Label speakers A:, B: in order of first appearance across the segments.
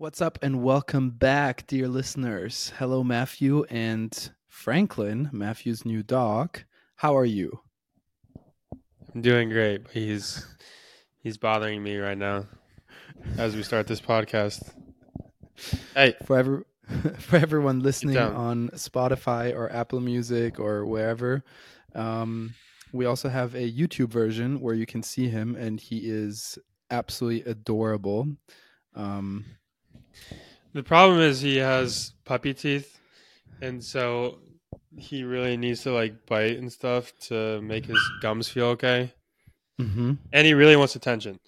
A: What's up, and welcome back, dear listeners. Hello, Matthew and Franklin, Matthew's new dog. How are you?
B: I'm doing great. He's he's bothering me right now as we start this podcast. Hey,
A: For every, for everyone listening on Spotify or Apple Music or wherever, um, we also have a YouTube version where you can see him, and he is absolutely adorable. Um,
B: the problem is he has puppy teeth, and so he really needs to like bite and stuff to make his gums feel okay.
A: mhm.
B: And he really wants attention.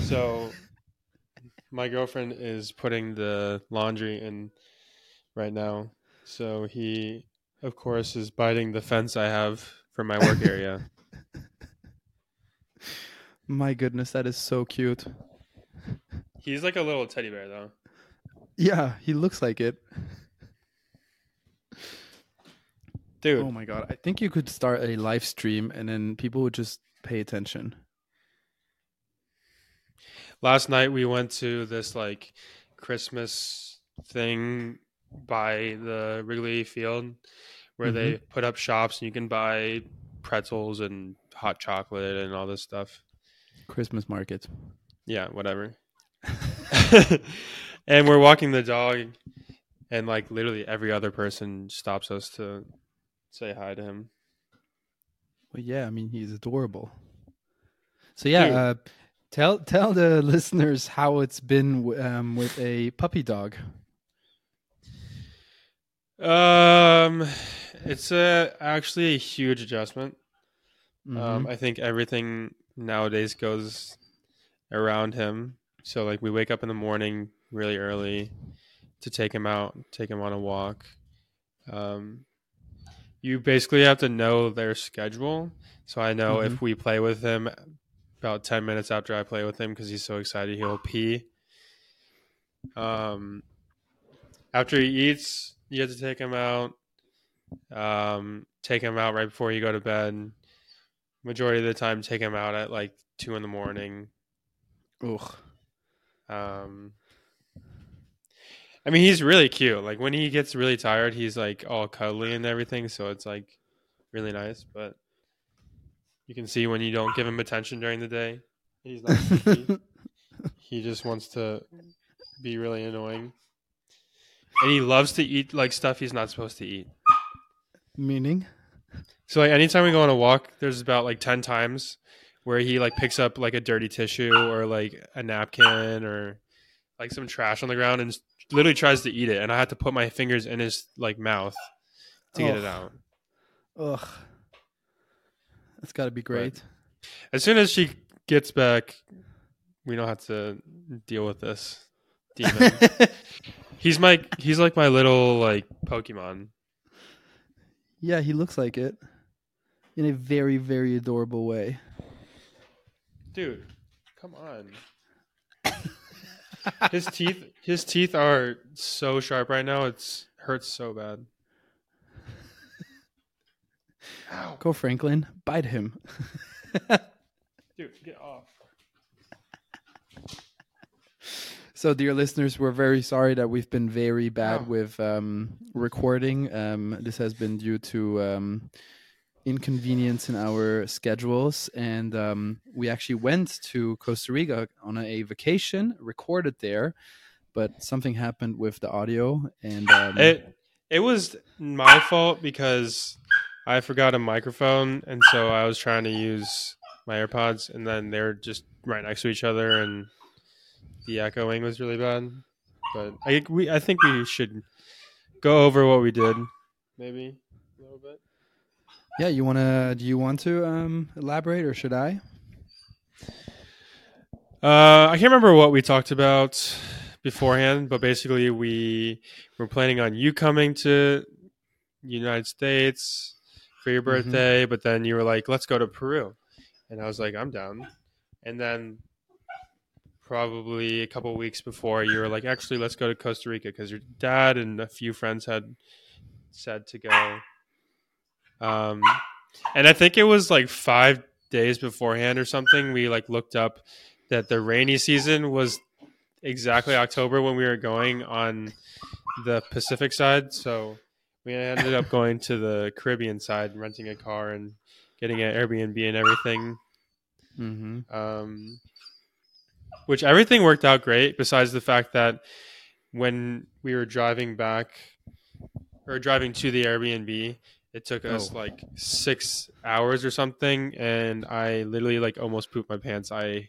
B: So my girlfriend is putting the laundry in right now. So he of course is biting the fence I have for my work area.
A: My goodness, that is so cute.
B: He's like a little teddy bear though.
A: Yeah, he looks like it.
B: Dude,
A: Oh my god, I think you could start a live stream and then people would just pay attention.
B: last night we went to this like Christmas thing by the Wrigley Field where they mm-hmm. put up shops and you can buy pretzels and hot chocolate and all this stuff.
A: Christmas market.
B: Yeah, whatever. and we're walking the dog and like literally every other person stops us to say hi to him.
A: Well, yeah, I mean he's adorable. So yeah, uh, tell tell the listeners how it's been w- um, with a puppy dog.
B: Um it's a actually a huge adjustment. Um,
A: Mhm.
B: I think everything nowadays goes around him. So like we wake up in the morning really early to take him out, take him on a walk. Um, you basically have to know their schedule. So I know if we play with him about 10 minutes after I play with him because he's so excited, he'll pee. Um, after he eats, you have to take him out. Um, take him out right before you go to bed majority of the time take him out at like two in the morning.
A: Ugh.
B: Um, I mean, he's really cute. Like when he gets really tired, he's like all cuddly and everything. So it's like really nice. But you can see when you don't give him attention during the day, he's not. picky. he just wants to be really annoying, and he loves to eat like stuff he's not supposed to eat.
A: Meaning?
B: So like anytime we go on a walk, there's about like ten times where he like picks up like a dirty tissue or like a napkin or like some trash on the ground and literally tries to eat it, and I have to put my fingers in his like mouth to get it out.
A: Ugh. That's got to be great.
B: As soon as she gets back, we don't have to deal with this demon. he's my he's like my little like Pokemon.
A: yeah, he looks like it in a very very adorable way.
B: Dude, come on. his teeth his teeth are so sharp right now. It's hurts so bad. Ow.
A: Go Franklin, bite him.
B: Dude, get off.
A: So, dear listeners, we're very sorry that we've been very bad
B: Oh.
A: with um, recording. Um, this has been due to um, inconvenience in our schedules, and um, we actually went to Costa Rica on a vacation, recorded there, but something happened with the audio, and um,
B: It it was my fault because I forgot a microphone and so I was trying to use my AirPods and then they're just right next to each other and the echoing was really bad. But I we I think we should go over what we did maybe a little bit.
A: Yeah, you wanna? Do you want to um, elaborate, or should I?
B: Uh, I can't remember what we talked about beforehand, but basically we were planning on you coming to United States for your
A: Mhm.
B: birthday, but then you were like, "Let's go to Peru," and I was like, "I'm down." And then probably a couple weeks before, you were like, "Actually, let's go to Costa Rica because your dad and a few friends had said to go." Um, and I think it was like five days beforehand or something. We like looked up that the rainy season was exactly October when we were going on the Pacific side. So we ended up going to the Caribbean side, and renting a car and getting an Airbnb and everything.
A: Mm-hmm.
B: Um, which everything worked out great, besides the fact that when we were driving back or driving to the Airbnb, it took us
A: Oh.
B: like six hours or something, and I literally like almost pooped my pants. I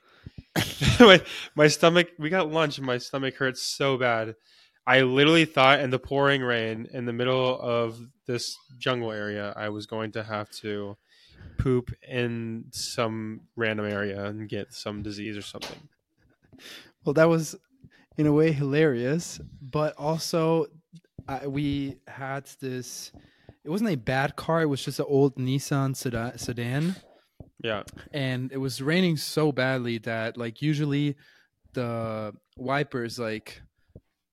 B: my, my stomach. We got lunch, and my stomach hurts so bad. I literally thought in the pouring rain in the middle of this jungle area, I was going to have to poop in some random area and get some disease or something.
A: Well, that was in a way hilarious, but also I, we had this. It wasn't a bad car; it was just an old Nissan sedan,
B: Yeah.
A: and it was raining so badly that, like, usually the wipers like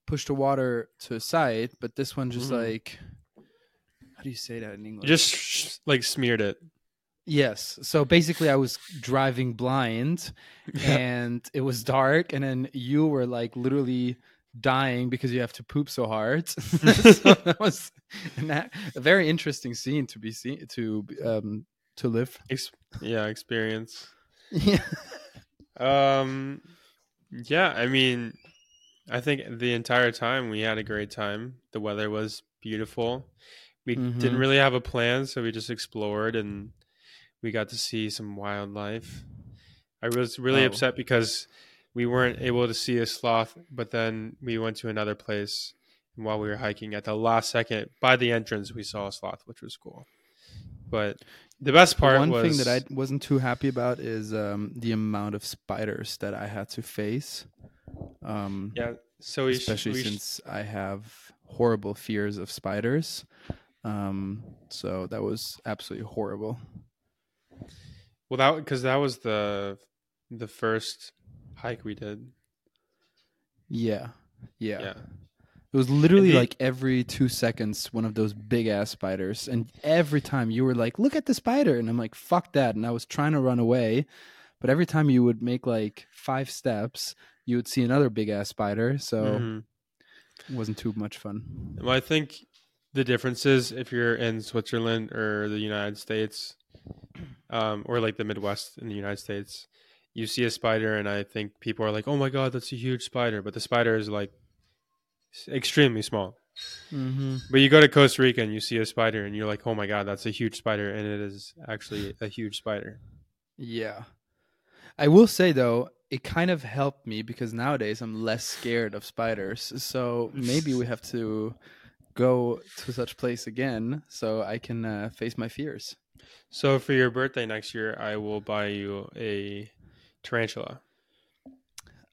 A: push the water to a side, but this one just
B: Mhm.
A: like. How do you say that in English?
B: just like smeared it.
A: Yes. So basically, I was driving blind, and it was dark, and then you were like literally dying because you have to poop so hard. so that was a very interesting scene to be seen to um to live.
B: Ex- yeah, experience.
A: Yeah.
B: Um, yeah, I mean, I think the entire time we had a great time. The weather was beautiful. We
A: Mhm.
B: didn't really have a plan, so we just explored and we got to see some wildlife. I was really
A: Oh.
B: upset because we weren't able to see a sloth, but then we went to another place. And while we were hiking, at the last second, by the entrance, we saw a sloth, which was cool. But the best
A: The
B: part
A: one
B: was
A: thing that I wasn't too happy about is um the amount of spiders that I had to face. Um,
B: yeah. So sh-
A: especially
B: sh-
A: since I have horrible fears of spiders. Um, so that was absolutely horrible.
B: Well, that because that was the the first hike we did.
A: Yeah, yeah.
B: Yeah,
A: It was literally like every two seconds, one of those big ass spiders, and every time you were like, "Look at the spider," and I'm like, "Fuck that!" And I was trying to run away, but every time you would make like five steps, you would see another big ass spider. So
B: Mhm.
A: it wasn't too much fun.
B: Well, I think the difference is if you're in Switzerland or the United States, um, or like the Midwest in the United States, you see a spider, and I think people are like, "Oh my god, that's a huge spider," but the spider is like extremely small.
A: Mm-hmm.
B: But you go to Costa Rica and you see a spider, and you're like, "Oh my god, that's a huge spider," and it is actually a huge spider.
A: Yeah. I will say though, it kind of helped me because nowadays I'm less scared of spiders. So maybe we have to go to such place again so I can uh, face my fears.
B: So for your birthday next year, I will buy you a tarantula.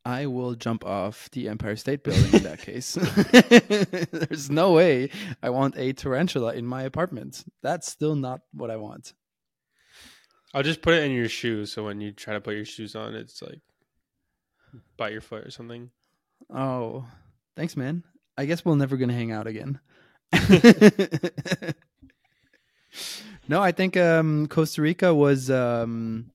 A: I will jump off the Empire State Building in that case. There's no way I want a tarantula in my apartment. That's still not what I want.
B: I'll just put it in your shoes, so when you try to put your shoes on, it's like bite your foot or something.
A: Oh, thanks, man. I guess we're never gonna hang out again. no, I think um, Costa Rica was. Um,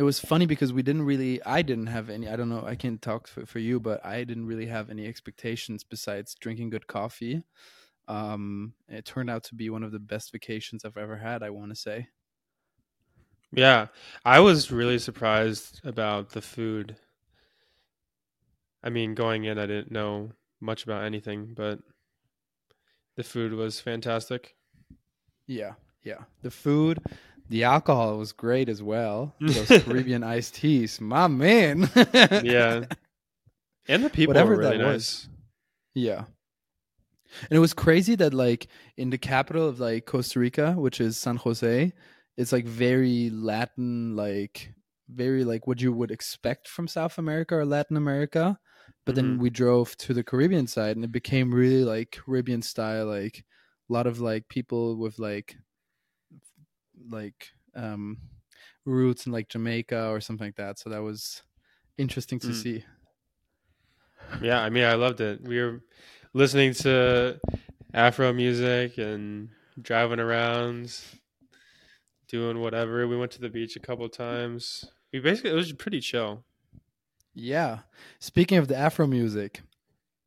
A: it was funny because we didn't really. I didn't have any. I don't know. I can't talk for, for you, but I didn't really have any expectations besides drinking good coffee. Um, it turned out to be one of the best vacations I've ever had. I want to say.
B: Yeah, I was really surprised about the food. I mean, going in, I didn't know much about anything, but the food was fantastic.
A: Yeah, yeah. The food, the alcohol was great as well. Those Caribbean iced teas, my man.
B: Yeah, and the people
A: Whatever
B: were really
A: that was.
B: nice.
A: Yeah. And it was crazy that like in the capital of like Costa Rica, which is San Jose, it's like very Latin, like very like what you would expect from South America or Latin America. But then
B: Mhm.
A: we drove to the Caribbean side and it became really like Caribbean style, like a lot of like people with like like um roots in like Jamaica or something like that. So that was interesting to
B: Mm.
A: see.
B: Yeah, I mean, I loved it. We were listening to Afro music and driving around, doing whatever. We went to the beach a couple times. We basically it was pretty chill.
A: Yeah. Speaking of the Afro music,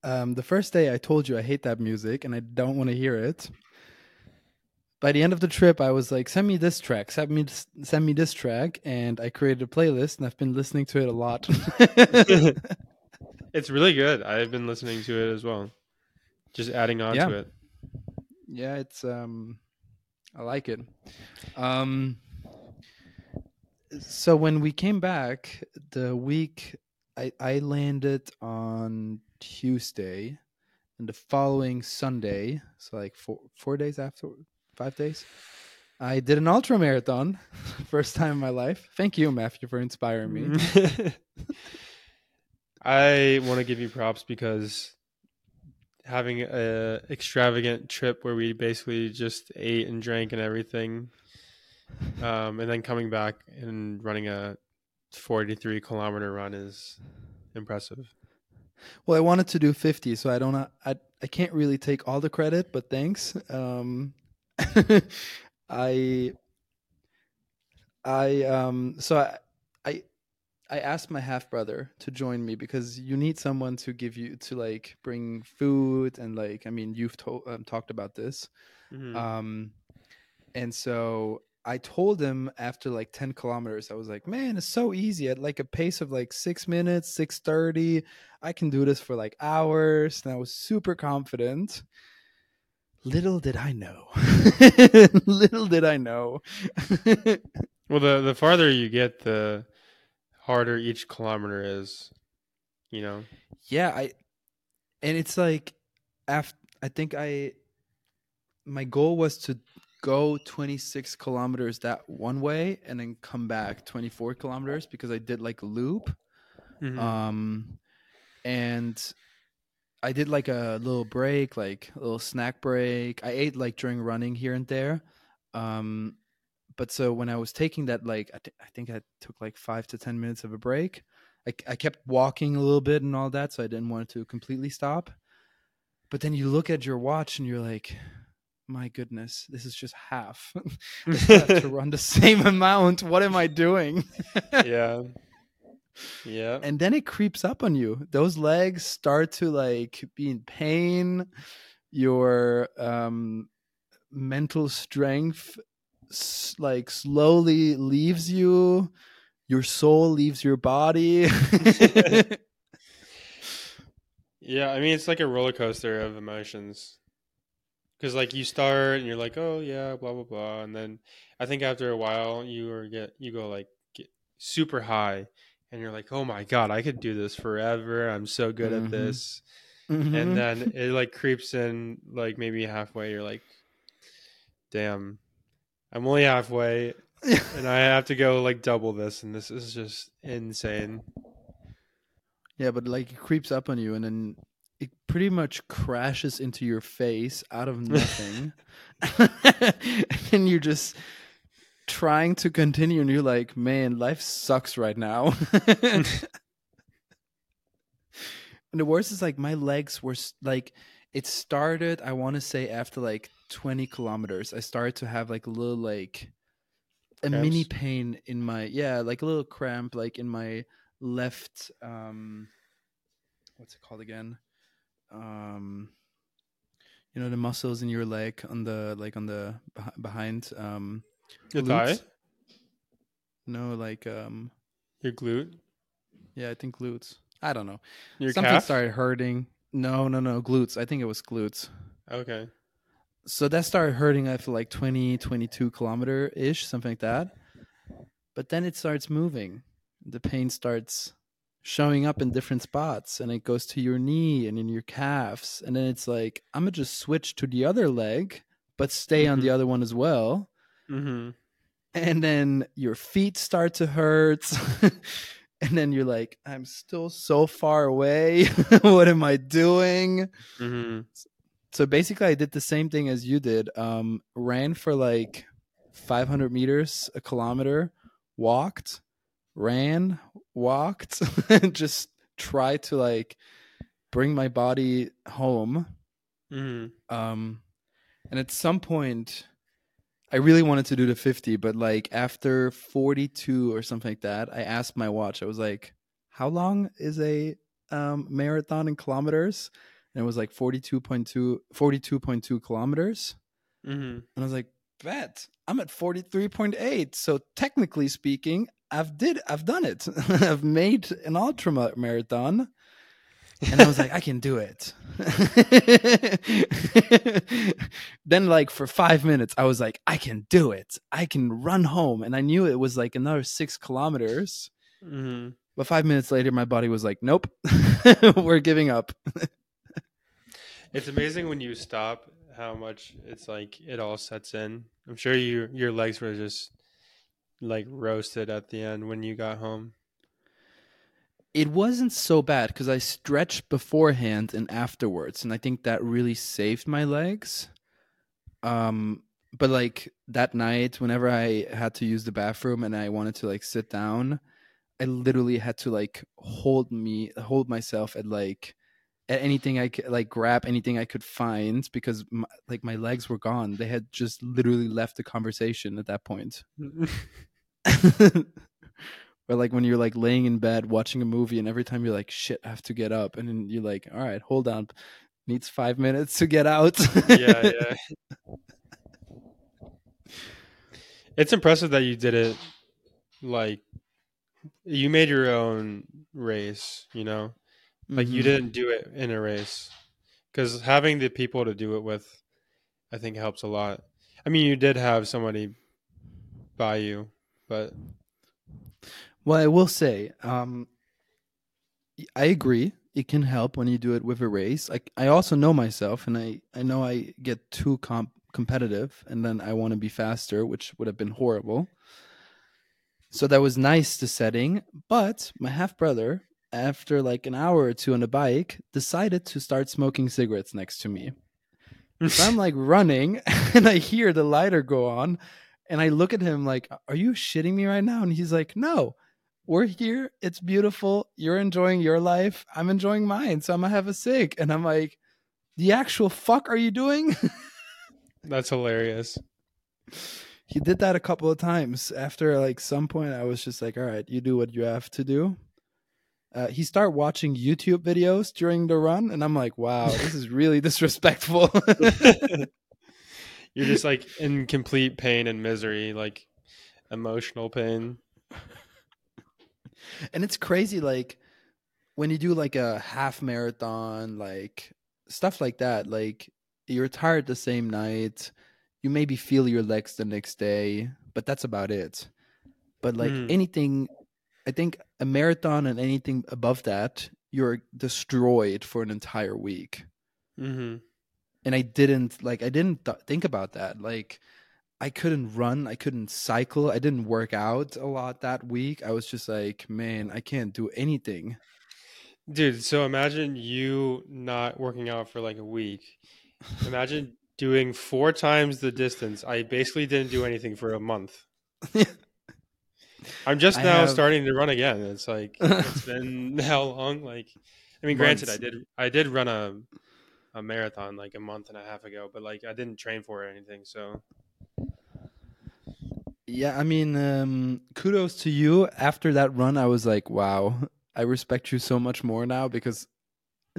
A: um, the first day I told you I hate that music and I don't want to hear it. By the end of the trip, I was like, "Send me this track. Send me this, send me this track," and I created a playlist and I've been listening to it a lot.
B: It's really good. I've been listening to it as well. Just adding on
A: Yeah.
B: to it.
A: yeah, it's um, I like it. Um, so when we came back, the week I I landed on Tuesday, and the following Sunday, so like four four days after, five days, I did an ultra marathon, first time in my life. Thank you, Matthew, for inspiring me.
B: I want to give you props because having a extravagant trip where we basically just ate and drank and everything, um, and then coming back and running a 43 kilometer run is impressive.
A: Well, I wanted to do 50, so I don't. I I can't really take all the credit, but thanks. Um, I I um so I I I asked my half brother to join me because you need someone to give you to like bring food and like I mean you've to- um, talked about this.
B: Mhm.
A: Um, and so I told him after like 10 kilometers, I was like, man, it's so easy at like a pace of like six minutes, 630. I can do this for like hours. And I was super confident. Little did I know. Little did I know.
B: Well, the the farther you get, the harder each kilometer is. You know.
A: yeah, I and it's like after I think I my goal was to go 26 kilometers that one way and then come back 24 kilometers because I did like a loop.
B: Mhm.
A: Um and I did like a little break, like a little snack break. I ate like during running here and there. Um but so when I was taking that like I, th- I think I took like 5 to 10 minutes of a break. I, I kept walking a little bit and all that, so I didn't want to completely stop. But then you look at your watch and you're like, my goodness, this is just half. I have to run the same amount. What am I doing?
B: yeah. Yeah.
A: and then it creeps up on you. Those legs start to like be in pain. Your um, mental strength s- like slowly leaves you. Your soul leaves your body.
B: Yeah, I mean it's like a roller coaster of emotions. Cuz like you start and you're like, "Oh yeah, blah blah blah." And then I think after a while you are get you go like get super high and you're like, "Oh my god, I could do this forever. I'm so good
A: Mhm.
B: at this."
A: Mhm.
B: And then it like creeps in like maybe halfway you're like, "Damn. I'm only halfway and I have to go like double this and this is just insane."
A: Yeah, but like it creeps up on you and then it pretty much crashes into your face out of nothing. and then you're just trying to continue and you're like, man, life sucks right now. and the worst is like my legs were like it started, I want to say after like 20 kilometers, I started to have like a little like a mini pain in my yeah, like a little cramp like in my left um what's it called again? Um you know the muscles in your leg on the like on the behind um
B: Your thigh,
A: glutes. no like um
B: your glute,
A: yeah i think glutes. I don't know.
B: Your
A: something
B: calf.
A: started hurting. No no no glutes. I think it was glutes.
B: Okay.
A: so that started hurting after like 20 22 kilometer ish something like that. But then it starts moving. The pain starts showing up in different spots and it goes to your knee and in your calves. And then it's like i'm gonna just switch to the other leg but stay on the
B: Mhm.
A: other one as well
B: Mm-hmm.
A: and then your feet start to hurt and then you're like i'm still so far away what am i doing
B: Mm-hmm.
A: so basically i did the same thing as you did um ran for like 500 meters a kilometer walked ran walked and just tried to like bring my body home
B: Mm-hmm.
A: um and at some point i really wanted to do the 50 but like after 42 or something like that i asked my watch i was like how long is a um, marathon in kilometers? And it was like 42.2, 42.2 kilometers.
B: Mm-hmm.
A: And I was like, bet I'm at 43.8. So technically speaking, I've did I've done it. I've made an ultra marathon. And I was like, I can do it. then like for 5 minutes I was like, I can do it. I can run home and I knew it was like another 6 kilometers.
B: Mm-hmm.
A: But 5 minutes later my body was like, nope. We're giving up.
B: It's amazing when you stop how much it's like it all sets in. I'm sure you your legs were just like roasted at the end when you got home.
A: It wasn't so bad because I stretched beforehand and afterwards, and I think that really saved my legs. Um, but like that night, whenever I had to use the bathroom and I wanted to like sit down, I literally had to like hold me, hold myself at like at anything I could like grab anything I could find because my, like my legs were gone. They had just literally left the conversation at that point. or like when you're like laying in bed watching a movie and every time you're like shit I have to get up and then you're like all right hold on needs 5 minutes to get out.
B: yeah, yeah. It's impressive that you did it like you made your own race, you know? Like you
A: Mhm.
B: didn't do it in a race. Cuz having the people to do it with I think helps a lot. I mean, you did have somebody by you, but
A: Well, I will say, um, I agree. It can help when you do it with a race. I I also know myself, and I I know I get too comp- competitive, and then I want to be faster, which would have been horrible. So that was nice the setting, but my half brother, after like an hour or two on the bike, decided to start smoking cigarettes next to me. So I'm like running, and I hear the lighter go on, and I look at him like, "Are you shitting me right now?" And he's like, "No." We're here. It's beautiful. You're enjoying your life. I'm enjoying mine. So I'm gonna have a cig. And I'm like, the actual fuck are you doing?
B: that's hilarious.
A: he did that a couple of times. After like some point, I was just like, all right, you do what you have to do. Uh, he started watching YouTube videos during the run, and I'm like, wow, this is really disrespectful.
B: You're just like in complete pain and misery, like emotional pain.
A: And it's crazy like when you do like a half marathon like stuff like that like you're tired the same night you maybe feel your legs the next day but that's about it but like
B: Mm.
A: anything i think a marathon and anything above that you're destroyed for an entire week
B: mm-hmm.
A: and i didn't like i didn't th- think about that like i couldn't run i couldn't cycle i didn't work out a lot that week i was just like man i can't do anything
B: Dude, so imagine you not working out for like a week. Imagine doing four times the distance. I basically didn't do anything for a month. I'm just
A: I
B: now
A: have-
B: starting to run again. It's like it's been how long? Like, I mean, granted, I did I did run a a marathon like a month and a half ago, but like I didn't train for it or anything. So
A: Yeah, I mean, um, kudos to you. After that run, I was like, wow, I respect you so much more now because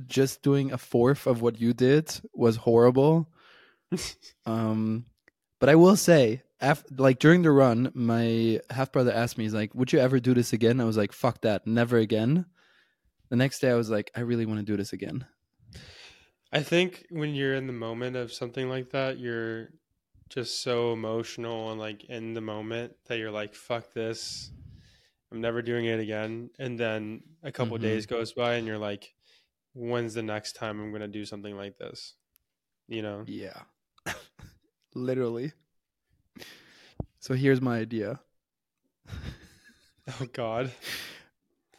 A: just doing a fourth of what you did was horrible. um, but I will say, af- like during the run, my half brother asked me, he's like, would you ever do this again? I was like, fuck that, never again. The next day, I was like, I really want to do this again.
B: I think when you're in the moment of something like that, you're just so emotional and like in the moment that you're like, fuck this. I'm never doing it again. And then a couple
A: Mhm.
B: days goes by and you're like, when's the next time I'm going to do something like this? You know?
A: Yeah, literally. So here's my idea.
B: Oh, God.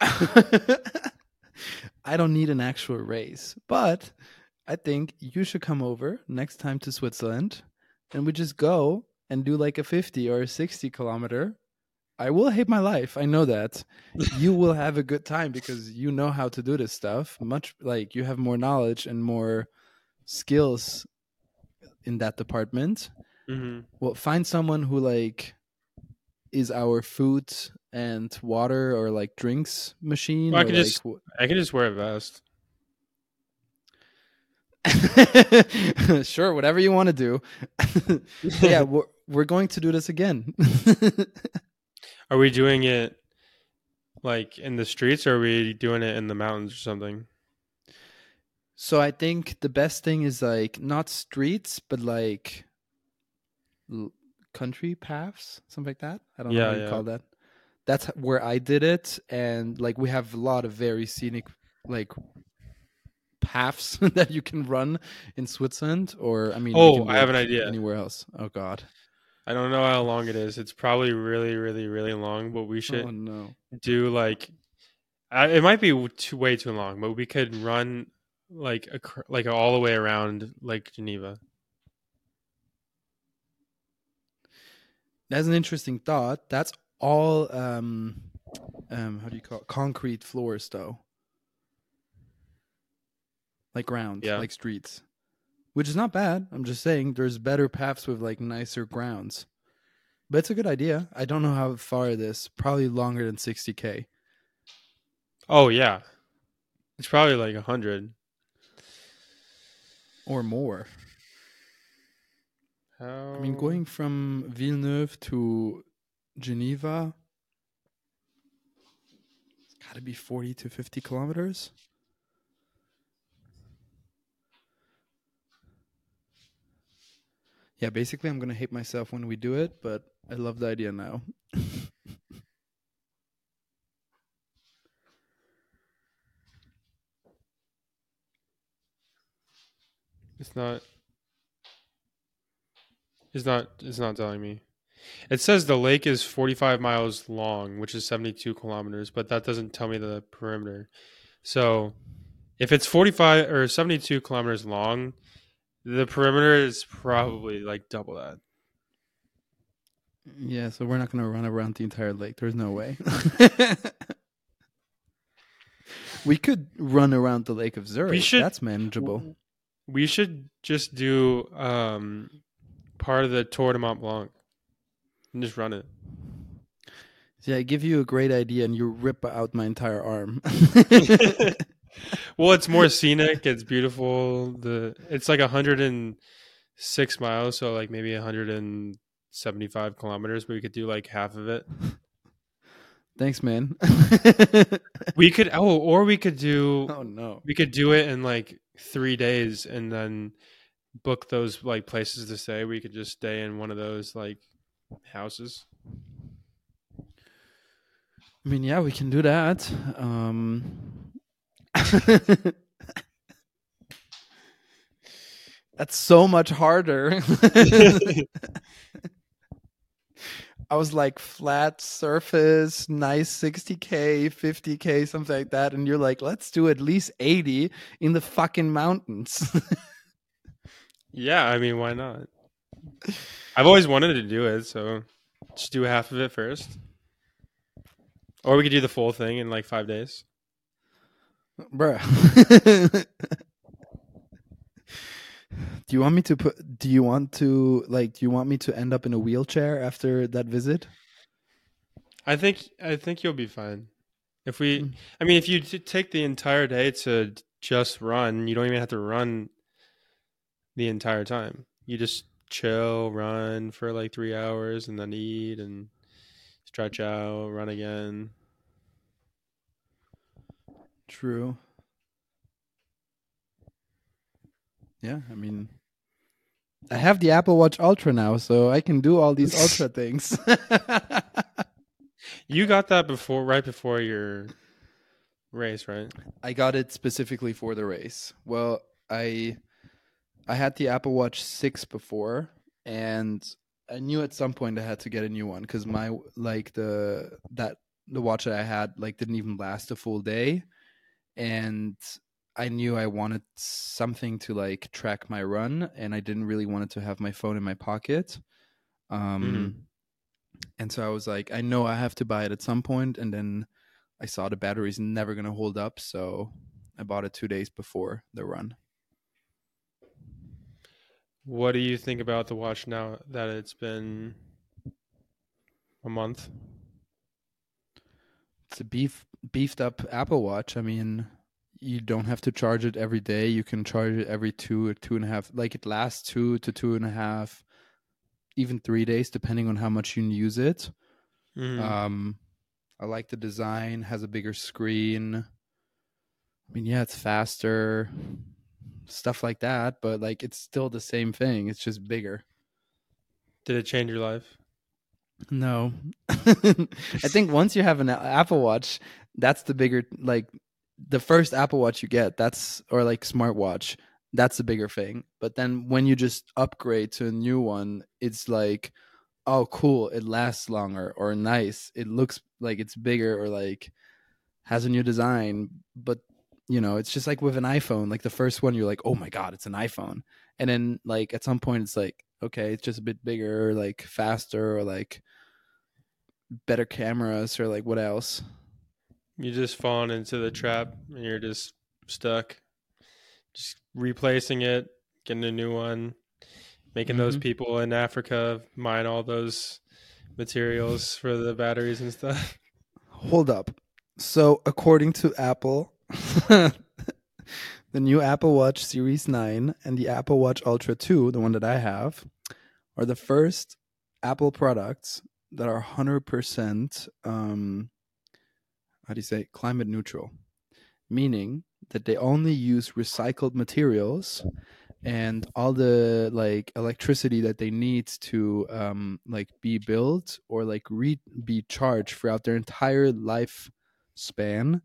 A: I don't need an actual race, but I think you should come over next time to Switzerland and we just go and do like a 50 or a 60 kilometer. I will hate my life. I know that. you will have a good time because you know how to do this stuff. Much like you have more knowledge and more skills in that department.
B: hmm
A: Well, find someone who like is our food and water or like drinks machine.
B: Well, I could
A: like,
B: just- I can just wear a vest.
A: sure, whatever you want to do. yeah, we're we're going to do this again.
B: Are we doing it like in the streets or are we doing it in the mountains or something?
A: so I think the best thing is like not streets, but like l- country paths, something like that. I don't know how you
B: yeah.
A: call that. That's where I did it, and like we have a lot of very scenic like paths that you can run in Switzerland, or I mean,
B: Oh, I have an idea.
A: Anywhere else? Oh God!
B: I don't know how long it is. It's probably really, really, really long, but we should
A: Oh no!
B: do like I, it might be too way too long, but we could run like a, like all the way around Lake Geneva.
A: That's an interesting thought. That's all um um how do you call it? concrete floors though. Like ground,
B: Yeah.
A: like streets. Which is not bad. I'm just saying there's better paths with like nicer grounds. But it's a good idea. I don't know how far this, Probably longer than 60k.
B: Oh yeah, it's probably like a hundred.
A: or more.
B: How?
A: I mean going from Villeneuve to Geneva it's got to be 40 to 50 kilometers. Yeah, basically, I'm gonna hate myself when we do it, but I love the idea now.
B: It's not. It's not. It's not telling me. It says the lake is 45 miles long, which is 72 kilometers, but that doesn't tell me the perimeter. So, if it's 45 or 72 kilometers long, the perimeter is probably like double that.
A: Yeah, so we're not gonna run around the entire lake. There's no way. we could run around the Lake of Zurich.
B: should-
A: That's manageable.
B: We should just do um, part of the Tour de Mont Blanc and just run it.
A: Yeah, I give you a great idea, and you rip out my entire arm.
B: well, it's more scenic. It's beautiful. The it's like hundred and six miles, so like maybe hundred and seventy five kilometers. But we could do like half of it.
A: Thanks, man.
B: We could oh, or we could do
A: oh no.
B: we could do it in like three days and then book those like places to stay. We could just stay in one of those like houses.
A: I mean, yeah, we can do that. Um, that's so much harder. I was like flat surface, nice 60k, 50k, something like that, and you're like, let's do at least 80 in the fucking mountains.
B: yeah, I mean, why not? I've always wanted to do it, so just do half of it first. Or we could do the full thing in like five days.
A: Bruh. do you want me to put do you want to like do you want me to end up in a wheelchair after that visit?
B: I think I think you'll be fine. If we,
A: Mm.
B: I mean, if you t- take the entire day to just run, you don't even have to run the entire time. You just chill, run for like three hours, and then eat and stretch out, run again.
A: True. Yeah, I mean I have the Apple Watch Ultra now, so I can do all these ultra things.
B: You got that before, right before your race, right?
A: I got it specifically for the race. Well, I I had the Apple Watch 6 before and I knew at some point I had to get a new one cuz my like the that the watch that I had like didn't even last a full day and I knew I wanted something to like track my run and I didn't really want it to have my phone in my pocket. Um and so I was like I know I have to buy it at some point and then I saw the battery's never going to hold up, so I bought it 2 days before the run.
B: What do you think about the watch now that it's been a month.
A: It's a beef beefed up Apple Watch. I mean, you don't have to charge it every day. You can charge it every two or two and a half. Like it lasts two to two and a half, even three days, depending on how much you use it.
B: Mhm.
A: Um, I like the design. Has a bigger screen. I mean, yeah, it's faster, stuff like that. But like, it's still the same thing. It's just bigger.
B: Did it change your life?
A: No, I think once you have an Apple Watch, that's the bigger like the first Apple Watch you get. That's or like smartwatch. That's the bigger thing. But then when you just upgrade to a new one, it's like, oh, cool, it lasts longer or nice. It looks like it's bigger or like has a new design. But you know, it's just like with an iPhone. Like the first one, you're like, oh my god, it's an iPhone. And then like at some point, it's like, okay, it's just a bit bigger, or like faster, or like better cameras, or like what else?
B: You just fallen into the trap and you're just stuck. Just replacing it, getting a new one, making those
A: Mhm.
B: people in Africa mine all those materials for the batteries and stuff.
A: Hold up. So according to Apple, the new Apple Watch Series 9 and the Apple Watch Ultra 2, the one that I have, are the first Apple products that are 100% um how do you say climate neutral. Meaning that they only use recycled materials and all the like electricity that they need to um like be built or like re- be charged throughout their entire lifespan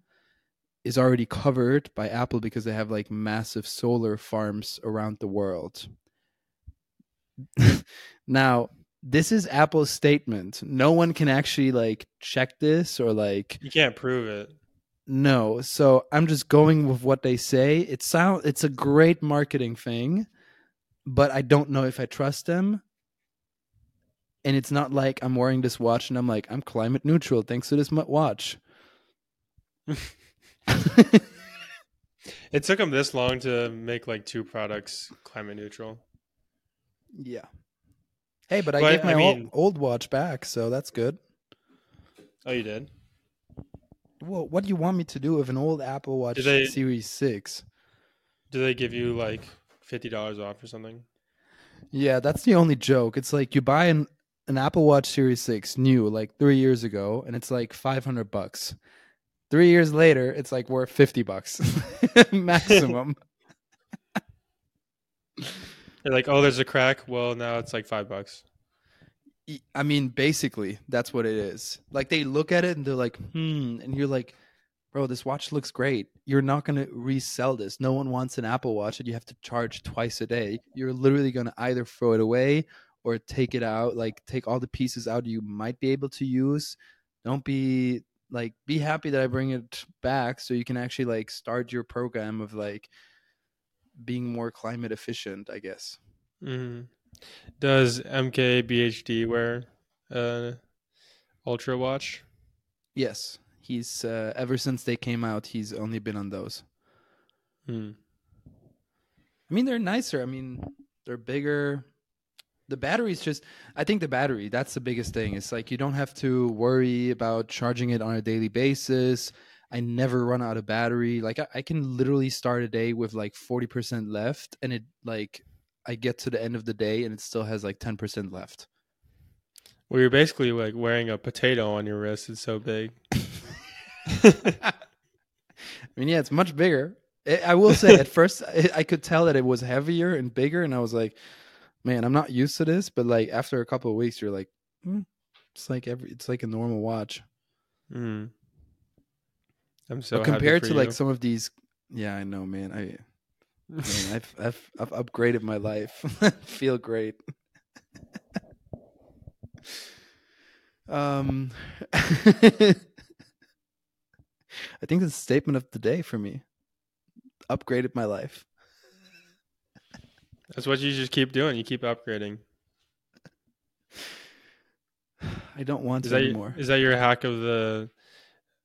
A: is already covered by Apple because they have like massive solar farms around the world. now, this is Apple's statement. No one can actually like check this or like
B: You can't prove it.
A: no. So I'm just going with what they say. It sound it's a great marketing thing, but I don't know if I trust them. And it's not like I'm wearing this watch and I'm like I'm climate neutral thanks to this watch.
B: It took them this long to make like two products climate neutral.
A: yeah. Hey, but I
B: But,
A: gave my
B: I mean-
A: old watch back, so that's good.
B: Oh, you did?
A: Well, what do you want me to do with an old Apple Watch
B: they-
A: Series 6?
B: Do they give you like fifty dollars off or something?
A: Yeah, that's the only joke. It's like you buy an an Apple Watch Series 6 new like 3 years ago and it's like 500 bucks. 3 years later, it's like worth 50 bucks maximum.
B: They're like, oh, there's a crack. Well, now it's like five bucks.
A: I mean, basically, that's what it is. Like they look at it and they're like, "Hmm," and you're like, "Bro, this watch looks great. You're not going to resell this. No one wants an Apple Watch that you have to charge twice a day. You're literally going to either throw it away or take it out, like take all the pieces out you might be able to use. Don't be like be happy that I bring it back so you can actually like start your program of like being more climate efficient, I guess.
B: Mm-hmm. Does MKBHD wear uh, Ultra Watch?
A: Yes, he's uh, ever since they came out, he's only been on those.
B: Hmm.
A: I mean, they're nicer. I mean, they're bigger. The battery's just, I think the battery, that's the biggest thing. It's like you don't have to worry about charging it on a daily basis. I never run out of battery. Like, I, I can literally start a day with like 40% left, and it, like, I get to the end of the day and it still has like 10% left.
B: Well, you're basically like wearing a potato on your wrist. It's so big.
A: I mean, yeah, it's much bigger. I I will say, at first, I could tell that it was heavier and bigger, and I was like, "Man, I'm not used to this." But like after a couple of weeks, you're like, hmm, "It's like every, it's like a normal watch."
B: Hmm. I'm so
A: but
B: happy
A: compared to like some of these, yeah, I know, man. I, man, I've, I've, I've upgraded my life. Feel great. um, I think that's the statement of the day for me. Upgraded my life.
B: That's what you just keep doing. You keep upgrading.
A: I don't want
B: Is
A: to
B: that
A: anymore.
B: is that your hack of the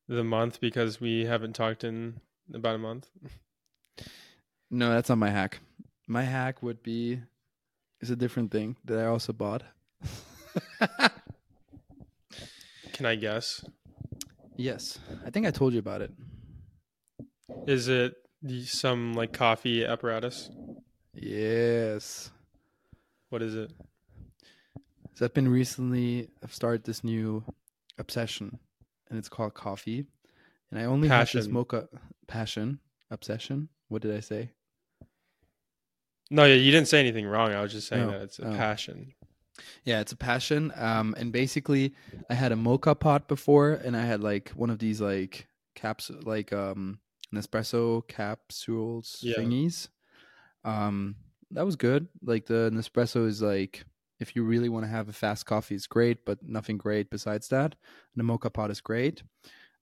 B: the month because we haven't talked in about a month?
A: No, that's not my hack. My hack would be is a different thing that I also bought.
B: Can I guess?
A: Yes, I think I told you about it.
B: Is it some like coffee apparatus?
A: Yes.
B: What is it?
A: So I've been recently I've started this new obsession and it's called coffee. And I only have this mocha passion, obsession. What did I say?
B: No, yeah, you didn't say anything wrong. I was just saying
A: Oh,
B: that it's a
A: oh.
B: passion.
A: Yeah, it's a passion. Um, and basically, I had a moka pot before, and I had like one of these like caps, like um, Nespresso capsules
B: Yeah.
A: thingies. Um, that was good. Like the Nespresso is like, if you really want to have a fast coffee, it's great, but nothing great besides that. The moka pot is great.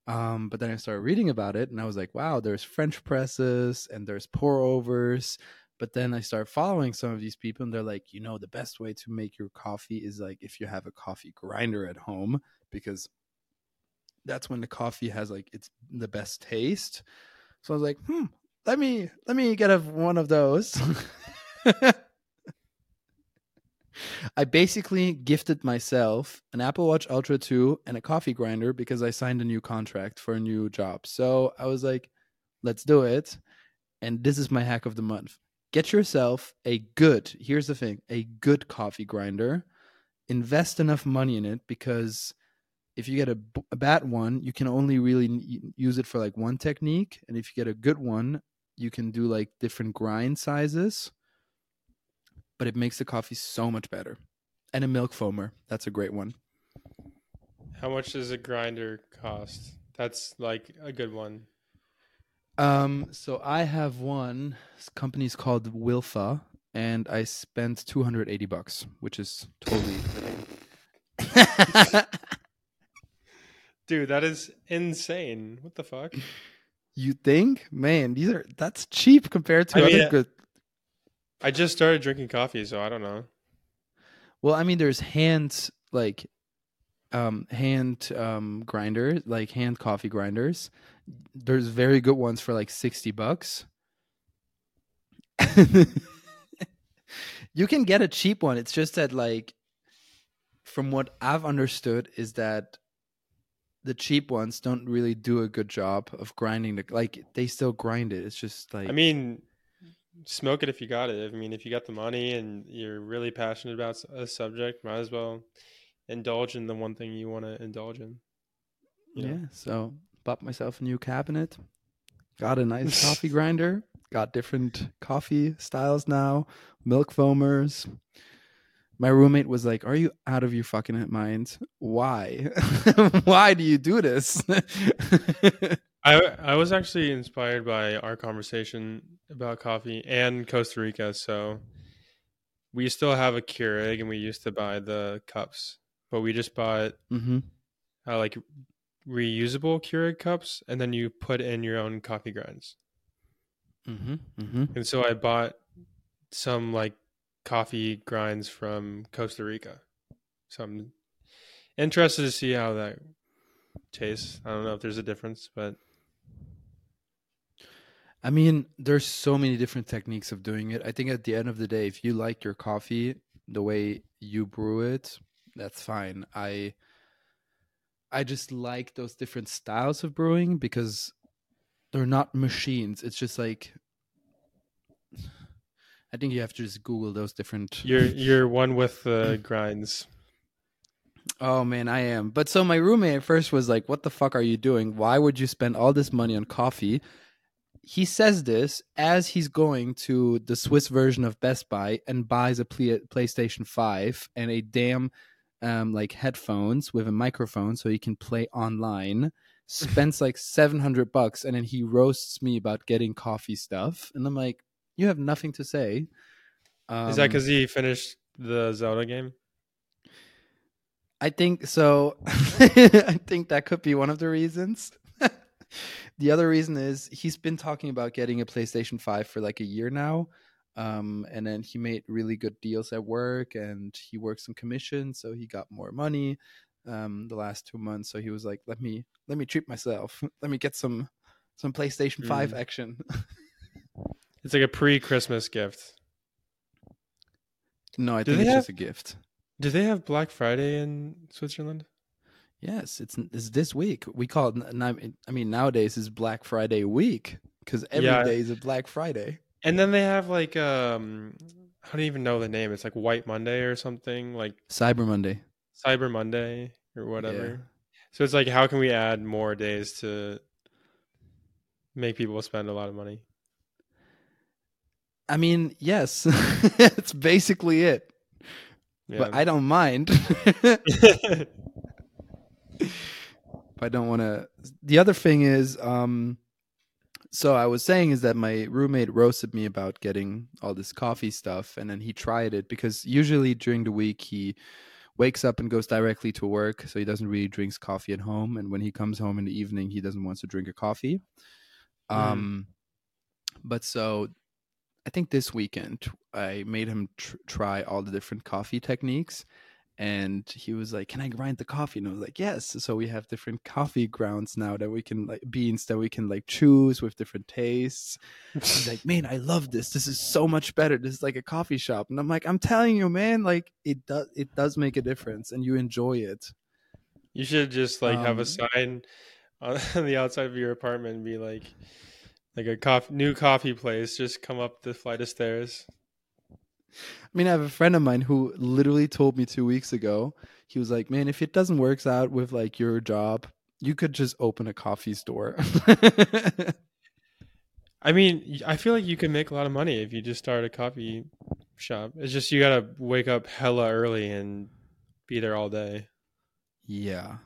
A: Um, but then I started reading about it, and I was like, wow, there's French presses and there's pour overs. But then I start following some of these people, and they're like, you know, the best way to make your coffee is like if you have a coffee grinder at home, because that's when the coffee has like it's the best taste. So I was like, hmm, let me let me get a, one of those. I basically gifted myself an Apple Watch Ultra 2 and a coffee grinder because I signed a new contract for a new job. So I was like, let's do it. And this is my hack of the month. Get yourself a good, here's the thing, a good coffee grinder. Invest enough money in it because if you get a, b- a bad one, you can only really use it for like one technique. And if you get a good one, you can do like different grind sizes. But it makes the coffee so much better. And a milk foamer, that's a great one.
B: How much does a grinder cost? That's like a good one.
A: Um, so I have one. This company's called Wilfa, and I spent two hundred eighty bucks, which is totally.
B: Dude, that is insane. What the fuck?
A: You think, man? These are that's cheap compared to
B: I
A: other
B: uh,
A: good.
B: I just started drinking coffee, so I don't know.
A: Well, I mean, there's hand like, um, hand um grinders, like hand coffee grinders. There's very good ones for like sixty bucks. you can get a cheap one. It's just that like, from what I've understood, is that the cheap ones don't really do a good job of grinding the like they still grind it. It's just like
B: I mean, smoke it if you got it. I mean, if you got the money and you're really passionate about a subject, might as well indulge in the one thing you want to indulge in. know?
A: Yeah, so bought myself a new cabinet. Got a nice coffee grinder. Got different coffee styles now. Milk foamers. My roommate was like, "Are you out of your fucking mind? Why? Why do you do this?"
B: I I was actually inspired by our conversation about coffee and Costa Rica. So we still have a Keurig, and we used to buy the cups, but we just bought
A: hmm
B: uh, like reusable Keurig cups, and then you put in your own coffee grinds.
A: hmm hmm
B: And so I bought some like coffee grinds from Costa Rica. So I'm interested to see how that tastes. I don't know if there's a difference, but
A: I mean, there's so many different techniques of doing it. I think at the end of the day, if you like your coffee the way you brew it, that's fine. I I just like those different styles of brewing because they're not machines. It's just like I think you have to just Google those different.
B: you're you're one with the grinds.
A: Oh man, I am. But so my roommate at first was like, "What the fuck are you doing? Why would you spend all this money on coffee?" He says this as he's going to the Swiss version of Best Buy and buys a Play- PlayStation 5 and a damn um, like headphones with a microphone so he can play online. Spends like 700 bucks and then he roasts me about getting coffee stuff and I'm like, "You have nothing to say." Um,
B: Is that because he finished the Zelda game?
A: I think so. I think that could be one of the reasons. the other reason is he's been talking about getting a PlayStation 5 for like a year now. Um, and then he made really good deals at work and he works on commission, so he got more money um the last two months. So he was like, Let me let me treat myself. Let me get some some PlayStation 5
B: Mm.
A: action.
B: It's like a pre-Christmas gift.
A: no, I
B: Do
A: think it's
B: have-
A: just a gift.
B: Do they have Black Friday in Switzerland?
A: Yes, it's it's this week. We call it. I mean, nowadays is Black Friday week because every day
B: Yeah.
A: is a Black Friday.
B: And then they have like um I don't even know the name. It's like White Monday or something, like
A: Cyber Monday.
B: Cyber Monday or whatever.
A: Yeah.
B: So it's like how can we add more days to make people spend a lot of money?
A: I mean, yes, it's basically it. But I don't mind. I don't want to. The other thing is, um, so I was saying is that my roommate roasted me about getting all this coffee stuff, and then he tried it because usually during the week he wakes up and goes directly to work, so he doesn't really drinks coffee at home, and when he comes home in the evening, he doesn't want to drink a coffee.
B: Mm.
A: Um, but so I think this weekend I made him tr- try all the different coffee techniques. And he was like, "Can I grind the coffee?" And I was like, "Yes." So we have different coffee grounds now that we can like beans that we can like choose with different tastes. He's like, "Man, I love this. This is so much better. This is like a coffee shop." And I'm like, "I'm telling you, man, like it does it does make a difference, and you enjoy it."
B: You should just like have
A: Um,
B: a sign on the outside of your apartment and be like like a coffee, new coffee place. Just come up the flight of stairs.
A: I mean, I have a friend of mine who literally told me two weeks ago. He was like, "Man, if it doesn't work out with like your job, you could just open a coffee store."
B: I mean, I feel like you can make a lot of money if you just start a coffee shop. It's just you gotta wake up hella early and be there all day.
A: yeah,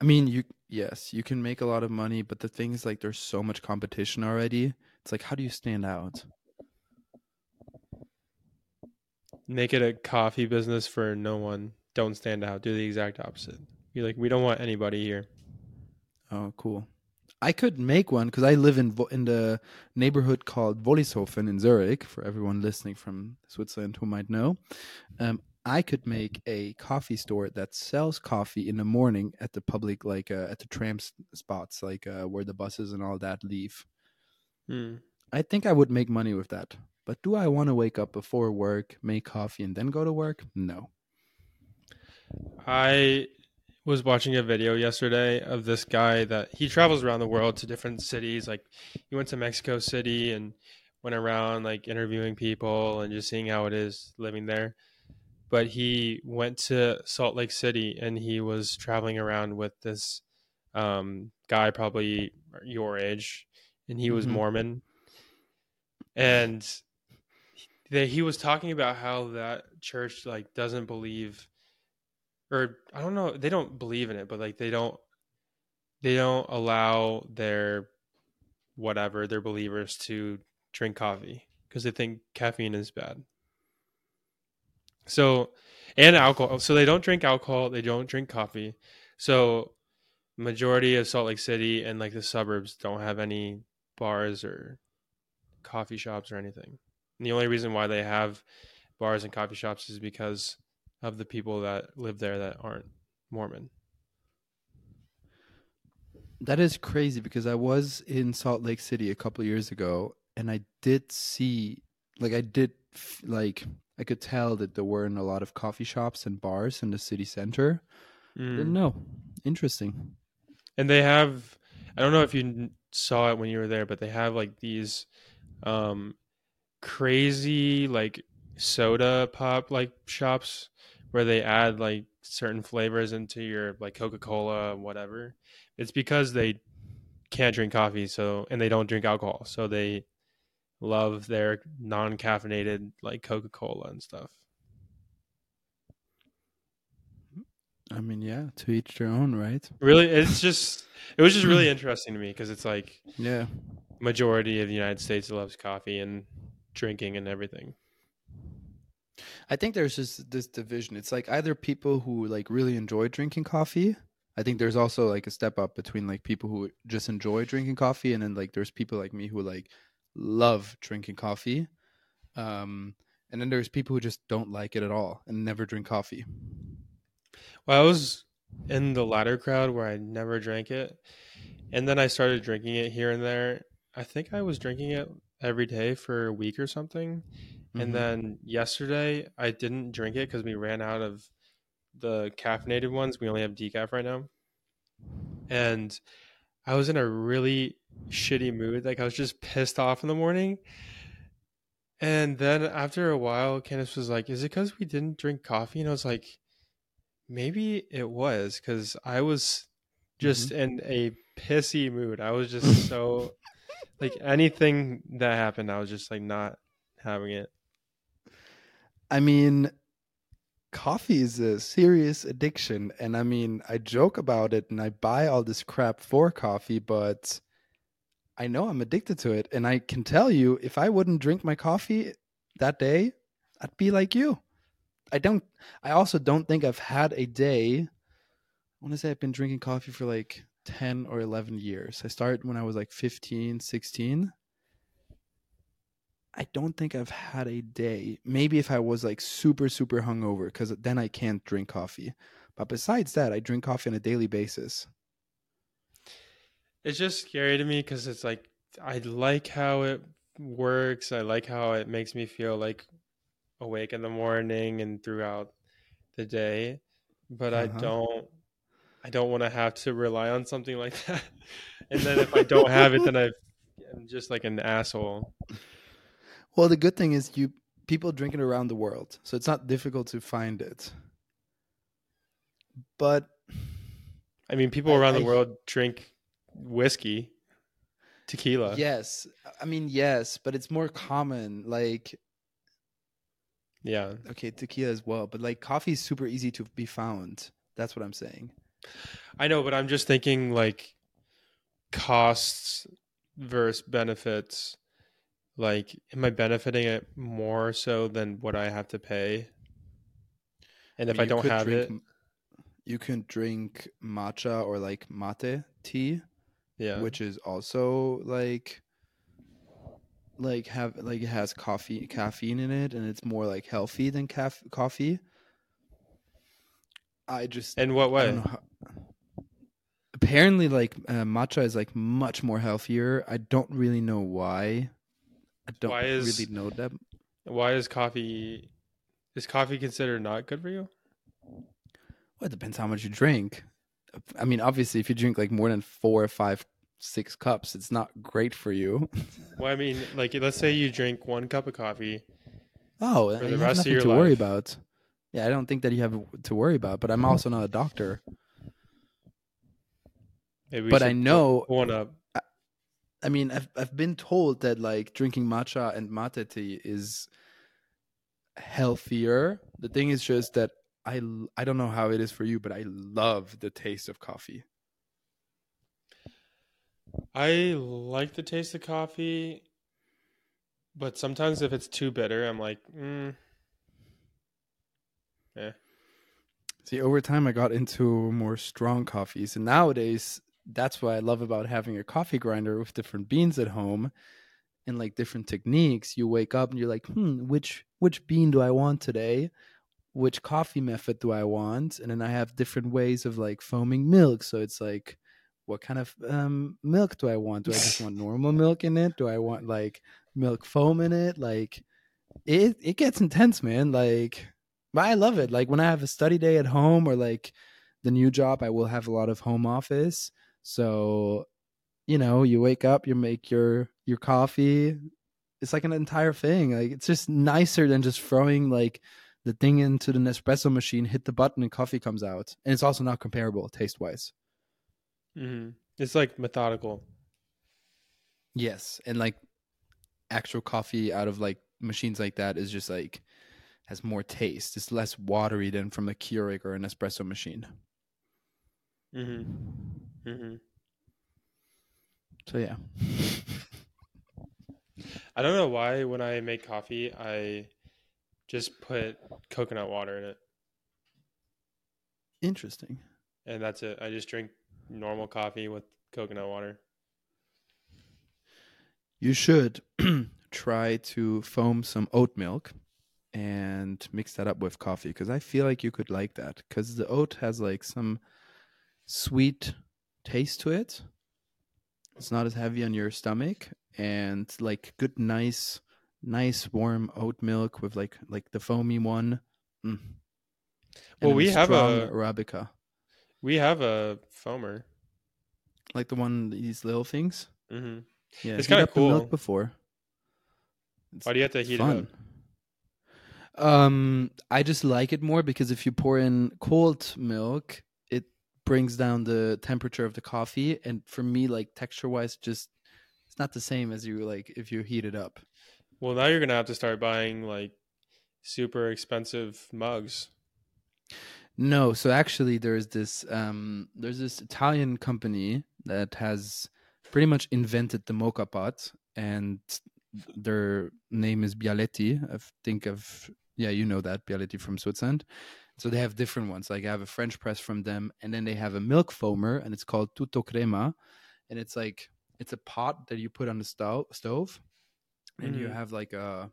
A: I mean, you yes, you can make a lot of money, but the thing is, like, there's so much competition already. It's like, how do you stand out?
B: Make it a coffee business for no one. Don't stand out. Do the exact opposite. Be like, we don't want anybody here.
A: Oh, cool. I could make one because I live in in the neighborhood called Wollishofen in Zurich. For everyone listening from Switzerland who might know, um, I could make a coffee store that sells coffee in the morning at the public, like uh, at the tram spots, like uh, where the buses and all that leave.
B: Hmm.
A: I think I would make money with that. But do I want to wake up before work, make coffee, and then go to work? No.
B: I was watching a video yesterday of this guy that he travels around the world to different cities. Like he went to Mexico City and went around like interviewing people and just seeing how it is living there. But he went to Salt Lake City and he was traveling around with this um, guy, probably your age, and he was
A: Mhm.
B: Mormon. And they, he was talking about how that church like doesn't believe or I don't know, they don't believe in it, but like they don't they don't allow their whatever, their believers to drink coffee because they think caffeine is bad. So and alcohol. So they don't drink alcohol, they don't drink coffee. So majority of Salt Lake City and like the suburbs don't have any bars or coffee shops or anything. And the only reason why they have bars and coffee shops is because of the people that live there that aren't Mormon.
A: That is crazy because I was in Salt Lake City a couple years ago and I did see like I did like I could tell that there weren't a lot of coffee shops and bars in the city center. Didn't know. Interesting.
B: And they have I don't know if you saw it when you were there, but they have like these um crazy like soda pop like shops where they add like certain flavors into your like Coca-Cola whatever. It's because they can't drink coffee so and they don't drink alcohol. So they love their non-caffeinated like Coca-Cola and stuff.
A: I mean, yeah, to each their own, right?
B: Really it's just it was just really interesting to me because it's like
A: Yeah.
B: majority of the United States loves coffee and drinking and everything.
A: I think there's just this division. It's like either people who like really enjoy drinking coffee. I think there's also like a step up between like people who just enjoy drinking coffee and then like there's people like me who like love drinking coffee. Um and then there's people who just don't like it at all and never drink coffee.
B: Well, I was in the latter crowd where I never drank it, and then I started drinking it here and there. I think I was drinking it every day for a week or something,
A: Mhm.
B: and then yesterday I didn't drink it because we ran out of the caffeinated ones. We only have decaf right now. And I was in a really shitty mood. Like I was just pissed off in the morning. And then after a while, Candace was like, Is it because we didn't drink coffee? And I was like, Maybe it was because I was just mm-hmm. in a pissy mood. I was just so like anything that happened, I was just like not having it.
A: I mean, coffee is a serious addiction. And I mean, I joke about it and I buy all this crap for coffee, but I know I'm addicted to it. And I can tell you, if I wouldn't drink my coffee that day, I'd be like you. I don't, I also don't think I've had a day. I want to say I've been drinking coffee for like 10 or 11 years. I started when I was like 15, 16. I don't think I've had a day. Maybe if I was like super, super hungover, because then I can't drink coffee. But besides that, I drink coffee on a daily basis.
B: It's just scary to me because it's like I like how it works. I like how it makes me feel like awake in the morning and throughout the day. But I
A: Uh-huh.
B: don't I don't want to have to rely on something like that. and then if I don't have it then I I'm just like an asshole.
A: Well, the good thing is you people drink it around the world, so it's not difficult to find it. But
B: I mean people
A: I-
B: around
A: I-
B: the world drink whiskey, tequila.
A: yes, I mean yes, but it's more common. Like
B: Yeah.
A: okay, tequila as well, but like coffee is super easy to be found. That's what I'm saying.
B: I know, but I'm just thinking like costs versus benefits. Like, am I benefiting it more so than what I have to pay? And if
A: mean,
B: I don't have
A: drink
B: it,
A: you can drink matcha or like mate tea,
B: yeah.
A: which is also like like have like it has coffee caffeine in it and it's more like healthy than caf- coffee. I just
B: In what way?
A: how, apparently like uh, matcha is like much more healthier. I don't really know why. I don't
B: Why is-
A: really know that.
B: Why is coffee? Is coffee considered not good for you?
A: Well, it depends how much you drink. I mean, obviously, if you drink like more than four or five, six cups, it's not great for you.
B: Well, I mean, like, let's say you drink one cup of coffee.
A: Oh,
B: For
A: you
B: the
A: have
B: rest of
A: nothing
B: your
A: to worry about. Yeah, I don't think that you have to worry about. But I'm mm-hmm. also not a doctor. But I know-
B: one up.
A: I mean, I've I've been told that like drinking matcha and mate tea is healthier. The thing is just that I I don't know how it is for you, but I love the taste of coffee.
B: I like the taste of coffee, but sometimes if it's too bitter, I'm like, mm, Yeah.
A: See, over time, I got into more strong coffees, and nowadays, that's what I love about having a coffee grinder with different beans at home, and like different techniques. You wake up and you're like, hmm, which which bean do I want today? Which coffee method do I want? And then I have different ways of like foaming milk. So it's like, what kind of um, milk do I want? Do I just want normal milk in it? Do I want like milk foam in it? Like, it it gets intense, man. Like, but I love it. Like when I have a study day at home or like the new job, I will have a lot of home office. So, you know, you wake up, you make your your coffee. It's like an entire thing. Like it's just nicer than just throwing like the thing into the Nespresso machine, hit the button, and coffee comes out. And it's also not comparable taste wise.
B: hmm it's like methodical.
A: Yes, and like actual coffee out of like machines like that is just like has more taste. It's less watery than from a Keurig or an espresso machine.
B: hmm Mm-hmm.
A: So yeah.
B: I don't know why when I make coffee, I just put coconut water in it,
A: Interesting.
B: and that's it. I just drink normal coffee with coconut water.
A: You should try to foam some oat milk and mix that up with coffee because I feel like you could like that because the oat has like some sweet taste to it. It's not as heavy on your stomach and like good, nice, nice warm oat milk with like like the foamy one. Mm.
B: Well, we have a-
A: arabica,
B: We have a foamer.
A: like the one these little things.
B: hmm
A: Yeah,
B: It's kinda
A: up the milk
B: cool.
A: before. It's
B: Why do you have to heat
A: fun.
B: it up?
A: Um, I just like it more because if you pour in cold milk, it brings down the temperature of the coffee, and for me, like texture wise, just it's not the same as you like if you heat it up.
B: Well, now you're gonna have to start buying like super expensive mugs.
A: No, so actually, there's this um, there's this Italian company that has pretty much invented the moka pot, and their name is Bialetti. I think of yeah, you know that Bialetti from Switzerland. So they have different ones. Like I have a French press from them, and then they have a milk foamer, and it's called Tutto Crema, and it's like it's a pot that you put on the stove, stove, and you
B: Mhm.
A: have like a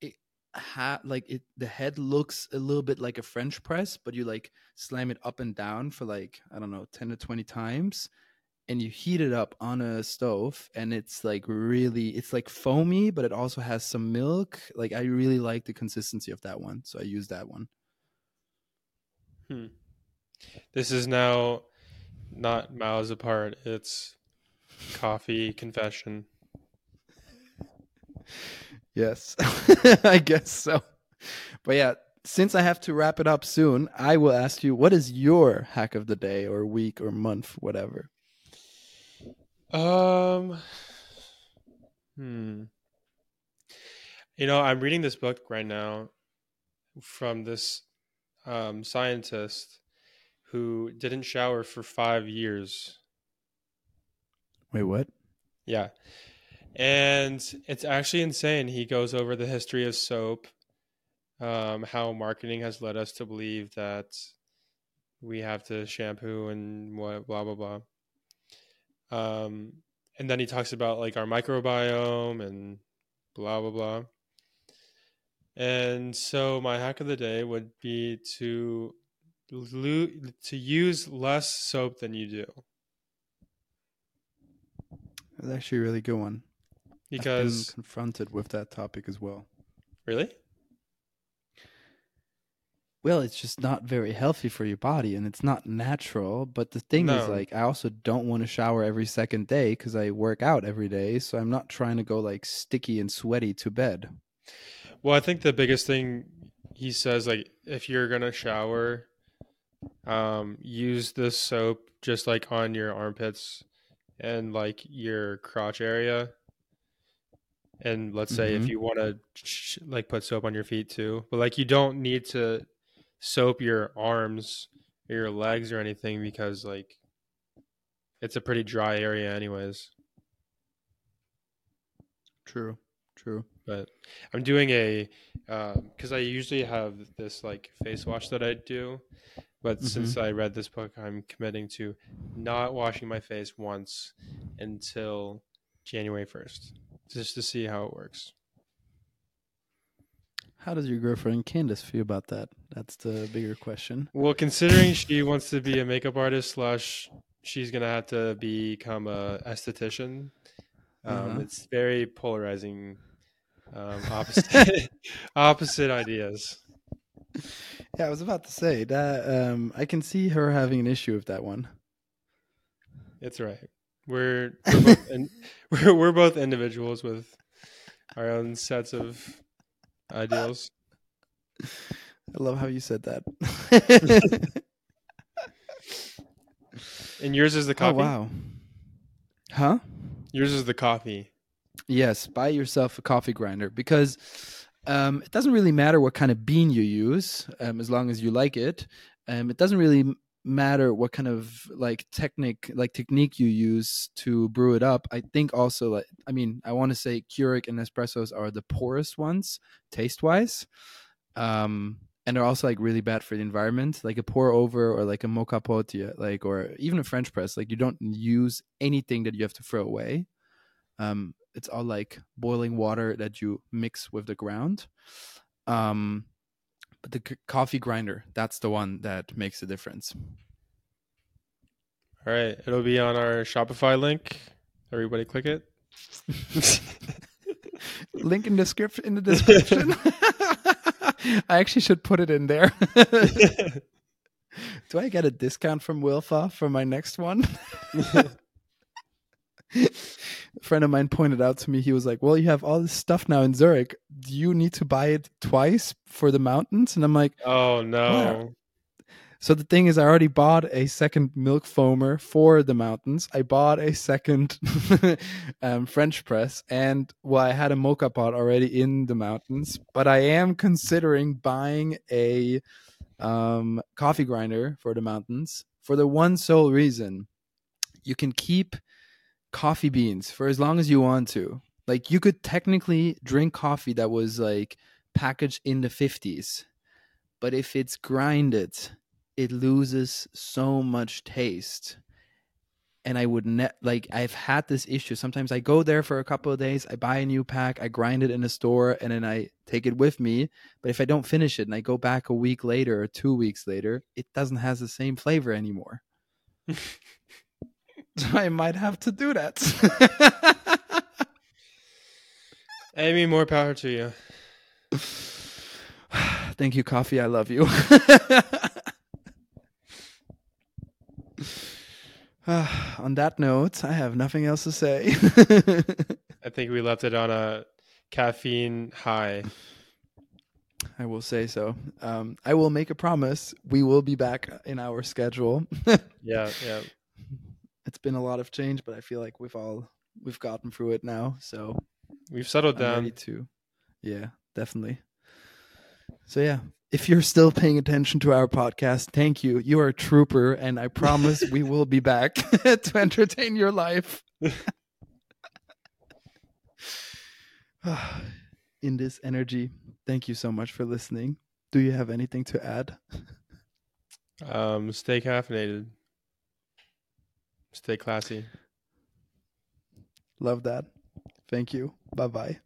A: it ha like it the head looks a little bit like a French press, but you like slam it up and down for like I don't know ten to twenty times, and you heat it up on a stove, and it's like really it's like foamy, but it also has some milk. Like I really like the consistency of that one, so I use that one.
B: This is now not miles apart. It's coffee confession.
A: Yes, I guess so. But yeah, since I have to wrap it up soon, I will ask you what is your hack of the day or week or month, whatever.
B: Um, hmm. You know, I'm reading this book right now from this um, scientist who didn't shower for five years.
A: Wait, what?
B: Yeah. And it's actually insane. He goes over the history of soap, um, how marketing has led us to believe that we have to shampoo and what blah blah blah. Um, and then he talks about like our microbiome and blah blah blah. And so my hack of the day would be to lo- to use less soap than you do
A: That's actually a really good one.
B: Because
A: confronted with that topic as well.
B: really
A: Well, it's just not very healthy for your body and it's not natural. But the thing is, like, I also don't want to shower every second day because I work out every day. So I'm not trying to go like sticky and sweaty to bed.
B: Well, I think the biggest thing he says, like, if you're gonna shower, um, use the soap just like on your armpits and like your crotch area. And let's say if
A: Mhm.
B: you want to like put soap on your feet too, but like you don't need to soap your arms or your legs or anything because like it's a pretty dry area anyways.
A: True. True.
B: but I'm doing a because I usually have this like face wash that I do, but since I read this book, I'm committing to not washing my face once until January first, just to see how it works.
A: How does your girlfriend Candace feel about that? That's the bigger question.
B: Well, considering she wants to be a makeup artist slash she's gonna have to become a esthetician, um,
A: Uh-huh.
B: it's very polarizing. Um, opposite opposite ideas.
A: Yeah, I was about to say that um, I can see her having an issue with that one.
B: It's right. We're we're both, in, we're, we're both individuals with our own sets of ideals.
A: I love how you said that.
B: And yours is the coffee.
A: oh
B: coffee.
A: wow. Huh?
B: Yours is the coffee.
A: Yes, buy yourself a coffee grinder because um, it doesn't really matter what kind of bean you use, um, as long as you like it. Um, it doesn't really matter what kind of like technique, like technique you use to brew it up. I think also, like, I mean, I want to say Keurig and espressos are the poorest ones taste wise, um, and they're also like really bad for the environment. Like a pour over or like a moka pot, yeah, like or even a French press, like you don't use anything that you have to throw away. Um, it's all like boiling water that you mix with the ground. Um, but the c- coffee grinder, that's the one that makes a difference.
B: All right, it'll be on our Shopify link. Everybody, click it.
A: Link in description in the description. I actually should put it in there. Do I get a discount from Wilfa for my next one? A friend of mine pointed out to me, he was like, Well, you have all this stuff now in Zurich. Do you need to buy it twice for the mountains? And I'm like,
B: oh no.
A: So the thing is, I already bought a second milk foamer for the mountains. I bought a second um, French press, and well, I had a moka pot already in the mountains. But I am considering buying a um, coffee grinder for the mountains for the one sole reason you can keep coffee beans for as long as you want to. Like you could technically drink coffee that was like packaged in the 50s. But if it's grinded, it loses so much taste. And I would ne- like I've had this issue. Sometimes I go there for a couple of days, I buy a new pack, I grind it in a store, and then I take it with me. But if I don't finish it and I go back a week later or two weeks later, it doesn't have the same flavor anymore. I might have to do that.
B: Amy, more power to you.
A: Thank you, coffee. I love you. on that note, I have nothing else to say.
B: I think we left it on a caffeine high.
A: I will say so. Um, I will make a promise. We will be back in our schedule.
B: Yeah, yeah.
A: It's been a lot of change, but I feel like we've all we've gotten through it now. So
B: We've settled
A: I'm ready
B: down.
A: to. Yeah, definitely. So yeah, if you're still paying attention to our podcast, thank you. You are a trooper, and I promise we will be back to entertain your life. In this energy, thank you so much for listening. Do you have anything to add?
B: Um, stay caffeinated. Stay classy.
A: Love that. Thank you. Bye bye.